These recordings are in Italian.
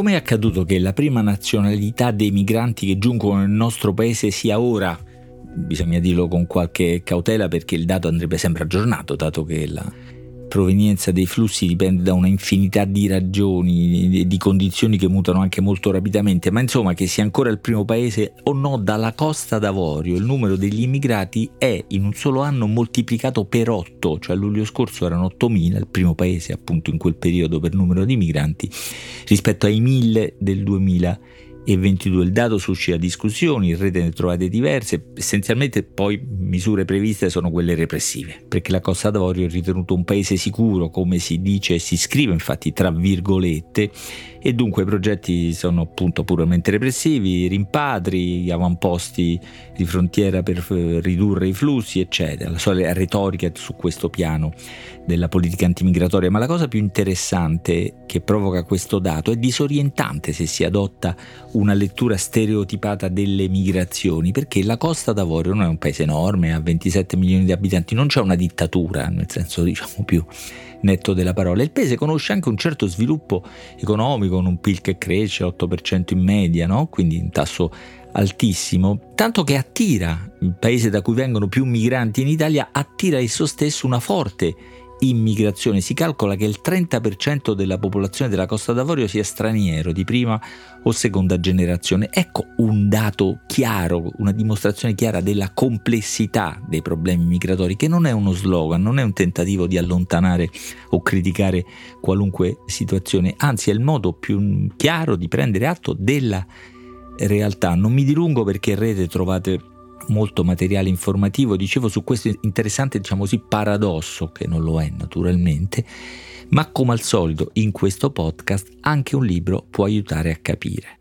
Come è accaduto che la prima nazionalità dei migranti che giungono nel nostro paese sia ora? Bisogna dirlo con qualche cautela perché il dato andrebbe sempre aggiornato, dato che la, provenienza dei flussi dipende da una infinità di ragioni, di condizioni che mutano anche molto rapidamente, ma insomma che sia ancora il primo paese o no dalla Costa d'Avorio, il numero degli immigrati è in un solo anno moltiplicato per 8, cioè luglio scorso erano 8.000, il primo paese appunto in quel periodo per numero di migranti, rispetto ai 1.000 del 2000 e 22. Il dato suscita discussioni, in rete ne trovate diverse, essenzialmente poi misure previste sono quelle repressive, perché la Costa d'Avorio è ritenuto un paese sicuro, come si dice e si scrive infatti tra virgolette, e dunque i progetti sono appunto puramente repressivi, rimpatri, avamposti di frontiera per eh, ridurre i flussi, eccetera, la solita retorica su questo piano della politica antimigratoria, ma la cosa più interessante che provoca questo dato è disorientante se si adotta una lettura stereotipata delle migrazioni, perché la Costa d'Avorio non è un paese enorme, ha 27 milioni di abitanti, non c'è una dittatura, nel senso diciamo più netto della parola. Il paese conosce anche un certo sviluppo economico, con un PIL che cresce 8% in media, no? quindi un tasso altissimo, tanto che attira il paese da cui vengono più migranti in Italia, attira esso stesso una forte immigrazione. Si calcola che il 30% della popolazione della Costa d'Avorio sia straniero di prima o seconda generazione. Ecco un dato chiaro, una dimostrazione chiara della complessità dei problemi migratori, che non è uno slogan, non è un tentativo di allontanare o criticare qualunque situazione, anzi è il modo più chiaro di prendere atto della realtà. Non mi dilungo perché in rete trovate molto materiale informativo, dicevo su questo interessante, diciamo così, paradosso, che non lo è naturalmente, ma come al solito in questo podcast anche un libro può aiutare a capire.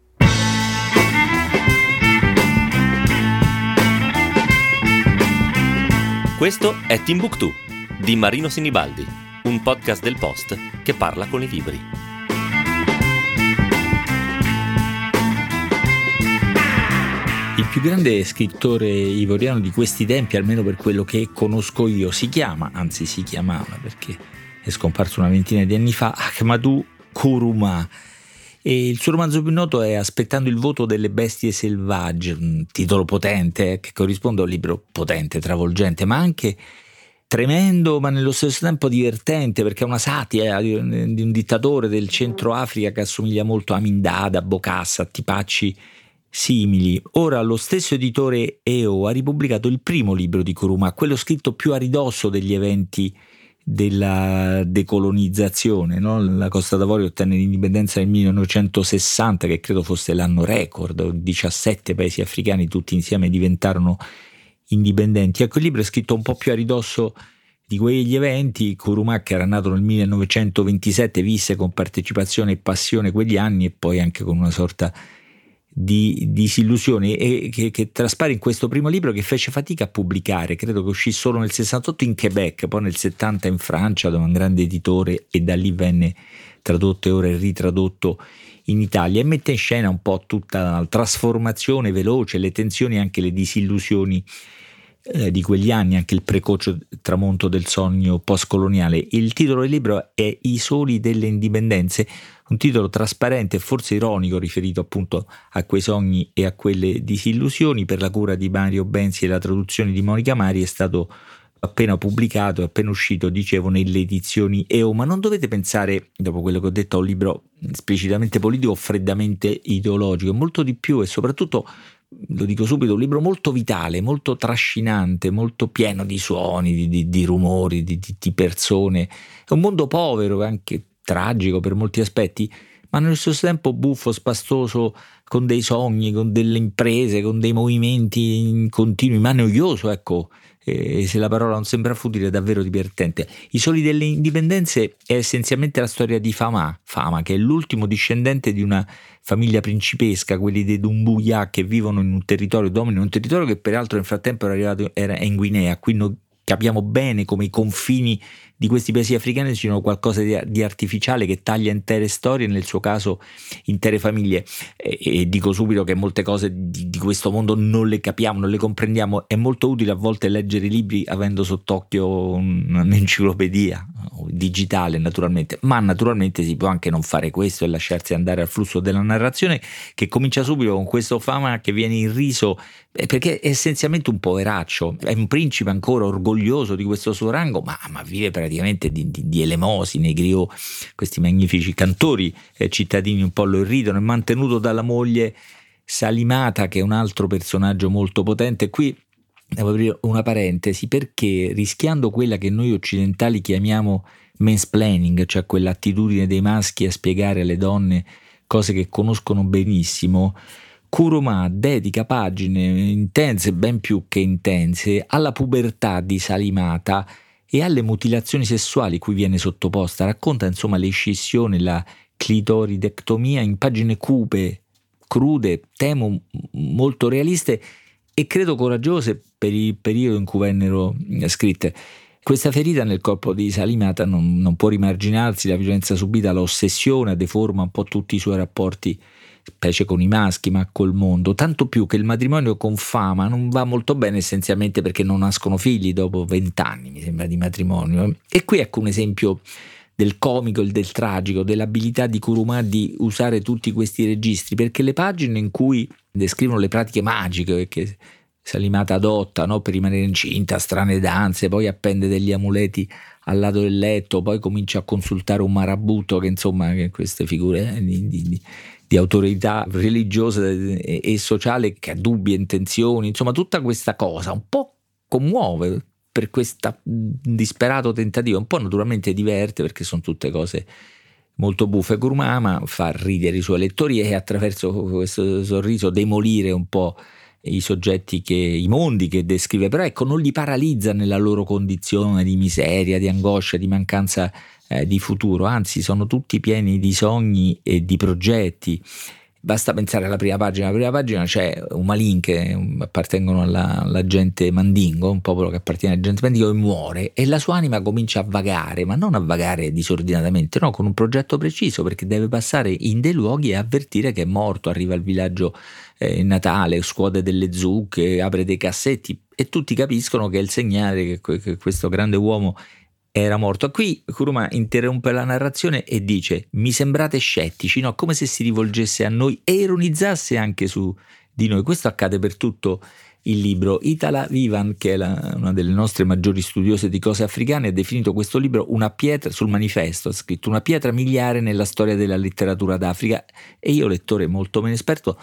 Questo è Timbuktu di Marino Sinibaldi, un podcast del Post che parla con i libri. Più grande scrittore ivoriano di questi tempi, almeno per quello che conosco io, si chiama, anzi si chiamava perché è scomparso una ventina di anni fa, Ahmadou Kuruma. E il suo romanzo più noto è Aspettando il voto delle bestie selvagge, un titolo potente eh, che corrisponde a un libro potente, travolgente, ma anche tremendo, ma nello stesso tempo divertente, perché è una satira di un dittatore del centro Africa che assomiglia molto a Mindada, a Bocassa, a Tipacci simili. Ora lo stesso editore EO ha ripubblicato il primo libro di Kuruma, quello scritto più a ridosso degli eventi della decolonizzazione. No? La Costa d'Avorio ottenne l'indipendenza nel 1960, che credo fosse l'anno record, 17 paesi africani tutti insieme diventarono indipendenti. Ecco, il libro è scritto un po' più a ridosso di quegli eventi. Kuruma, che era nato nel 1927, visse con partecipazione e passione quegli anni e poi anche con una sorta di di disillusioni e che, che, traspare in questo primo libro che fece fatica a pubblicare, credo che uscì solo nel 68 in Quebec, poi nel 70 in Francia dove un grande editore e da lì venne tradotto e ora è ritradotto in Italia e mette in scena un po' tutta la trasformazione veloce, le tensioni e anche le disillusioni eh, di quegli anni, anche il precoce tramonto del sogno postcoloniale. Il titolo del libro è I soli delle indipendenze, un titolo trasparente e forse ironico riferito appunto a quei sogni e a quelle disillusioni. Per la cura di Mario Benzi e la traduzione di Monica Mari è stato appena pubblicato, appena uscito, dicevo, nelle edizioni EO, ma non dovete pensare, dopo quello che ho detto, a un libro esplicitamente politico o freddamente ideologico, molto di più e soprattutto lo dico subito, un libro molto vitale, molto trascinante, molto pieno di suoni, di, di, di rumori, di, di, persone. È un mondo povero, anche tragico per molti aspetti, ma nello stesso tempo buffo, spastoso, con dei sogni, con delle imprese, con dei movimenti continui, ma noioso, ecco, e se la parola non sembra futile, è davvero divertente. I soli delle indipendenze è essenzialmente la storia di Fama, Fama che è l'ultimo discendente di una famiglia principesca, quelli dei Dumbuya che vivono in un territorio, dominano un territorio che peraltro nel frattempo era arrivato era in Guinea, qui non capiamo bene come i confini di questi paesi africani ci sono qualcosa di, di, artificiale che taglia intere storie, nel suo caso intere famiglie. E, e dico subito che molte cose di, di, questo mondo non le capiamo, non le comprendiamo. È molto utile a volte leggere i libri avendo sott'occhio un'enciclopedia digitale, naturalmente, ma naturalmente si può anche non fare questo e lasciarsi andare al flusso della narrazione che comincia subito con questo fama che viene irriso eh, perché è essenzialmente un poveraccio, è un principe ancora orgoglioso di questo suo rango, ma, ma vive praticamente di, di, di elemosine, griot, questi magnifici cantori eh, cittadini un po' lo irridono, è mantenuto dalla moglie Salimata che è un altro personaggio molto potente. Qui devo aprire una parentesi perché rischiando quella che noi occidentali chiamiamo mansplaining, cioè quell'attitudine dei maschi a spiegare alle donne cose che conoscono benissimo, Kuruma dedica pagine intense, ben più che intense, alla pubertà di Salimata e alle mutilazioni sessuali cui viene sottoposta. Racconta insomma le scissioni, la clitoridectomia in pagine cupe, crude, temo molto realiste e credo coraggiose per il periodo in cui vennero scritte. Questa ferita nel corpo di Salimata non, non può rimarginarsi, la violenza subita, l'ossessione deforma un po' tutti i suoi rapporti specie con i maschi, ma col mondo, tanto più che il matrimonio con fama non va molto bene essenzialmente perché non nascono figli dopo vent'anni, mi sembra, di matrimonio. E qui ecco un esempio del comico e del tragico, dell'abilità di Kuruma di usare tutti questi registri, perché le pagine in cui descrivono le pratiche magiche che Salimata adotta no? per rimanere incinta, strane danze, poi appende degli amuleti al lato del letto, poi comincia a consultare un marabutto che insomma che queste figure eh, di, di, di autorità religiosa e, e sociale che ha dubbie intenzioni, insomma tutta questa cosa un po' commuove per questo disperato tentativo, un po' naturalmente diverte perché sono tutte cose molto buffe. Kurumama fa ridere i suoi lettori e attraverso questo sorriso demolire un po' i soggetti che, i mondi che descrive, però ecco non li paralizza nella loro condizione di miseria, di angoscia, di mancanza eh, di futuro, anzi sono tutti pieni di sogni e di progetti. Basta pensare alla prima pagina, la prima pagina c'è un Malin che appartengono alla, alla, gente mandingo, un popolo che appartiene alla gente mandingo e muore. E la sua anima comincia a vagare, ma non a vagare disordinatamente, no, con un progetto preciso perché deve passare in dei luoghi e avvertire che è morto, arriva al villaggio eh, Natale, scuote delle zucche, apre dei cassetti e tutti capiscono che è il segnale che, che questo grande uomo era morto. Qui Kuruma interrompe la narrazione e dice: Mi sembrate scettici, no? Come se si rivolgesse a noi e ironizzasse anche su di noi. Questo accade per tutto il libro. Itala Vivan, che è la, una delle nostre maggiori studiose di cose africane, ha definito questo libro una pietra sul manifesto, ha scritto una pietra miliare nella storia della letteratura d'Africa e io, lettore molto meno esperto,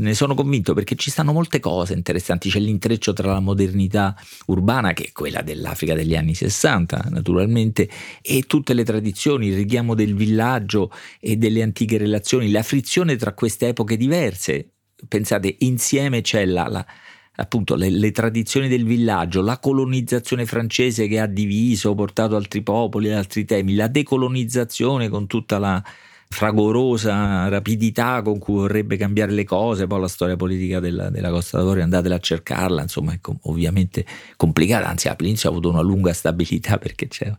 ne sono convinto perché ci stanno molte cose interessanti, c'è l'intreccio tra la modernità urbana, che è quella dell'Africa degli anni 60 naturalmente, e tutte le tradizioni, il richiamo del villaggio e delle antiche relazioni, la frizione tra queste epoche diverse. Pensate, insieme c'è la, la appunto le, le, tradizioni del villaggio, la colonizzazione francese che ha diviso, portato altri popoli, altri temi, la decolonizzazione con tutta la fragorosa rapidità con cui vorrebbe cambiare le cose, poi la storia politica della, della Costa d'Avorio andatela a cercarla, insomma è com- ovviamente complicata, anzi la Plinzia ha avuto una lunga stabilità perché c'è un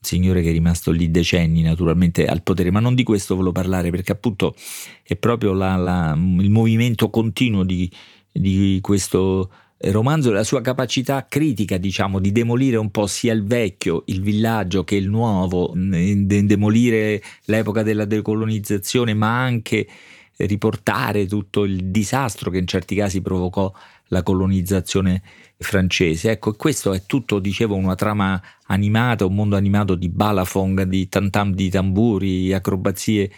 signore che è rimasto lì decenni naturalmente al potere, ma non di questo volevo parlare perché appunto è proprio la, la, il movimento continuo di, di questo romanzo la sua capacità critica, diciamo, di demolire un po' sia il vecchio, il villaggio che il nuovo, demolire l'epoca della decolonizzazione, ma anche riportare tutto il disastro che in certi casi provocò la colonizzazione francese. Ecco, questo è tutto, dicevo, una trama animata, un mondo animato di balafong, di tantam di tamburi, acrobazie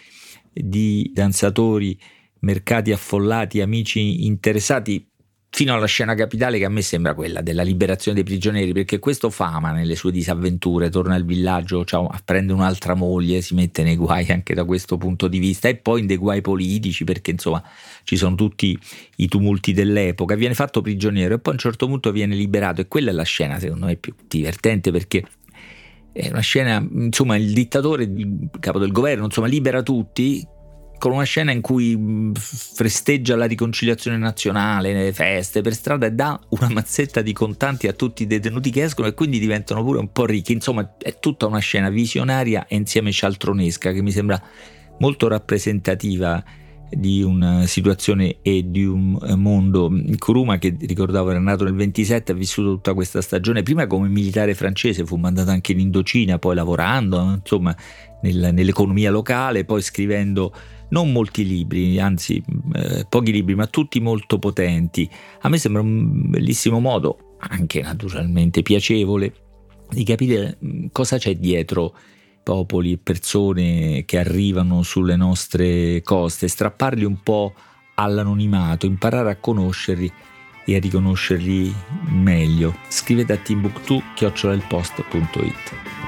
di danzatori, mercati affollati, amici interessati fino alla scena capitale che a me sembra quella della liberazione dei prigionieri, perché questo Fama nelle sue disavventure torna al villaggio, cioè, prende un'altra moglie, si mette nei guai anche da questo punto di vista e poi in dei guai politici perché insomma ci sono tutti i tumulti dell'epoca, viene fatto prigioniero e poi a un certo punto viene liberato e quella è la scena secondo me più divertente perché è una scena, insomma il dittatore, il capo del governo, insomma libera tutti con una scena in cui festeggia la riconciliazione nazionale, le feste per strada e dà una mazzetta di contanti a tutti i detenuti che escono e quindi diventano pure un po' ricchi. Insomma, è tutta una scena visionaria e insieme cialtronesca che mi sembra molto rappresentativa di una situazione e di un mondo. Kuruma, che ricordavo era nato nel 27, ha vissuto tutta questa stagione, prima come militare francese, fu mandato anche in Indocina, poi lavorando, insomma, nel, nell'economia locale, poi scrivendo non molti libri, anzi eh, pochi libri, ma tutti molto potenti. A me sembra un bellissimo modo, anche naturalmente piacevole, di capire mm, cosa c'è dietro popoli e persone che arrivano sulle nostre coste, strapparli un po' all'anonimato, imparare a conoscerli e a riconoscerli meglio. Scrivete a timbuktu-post.it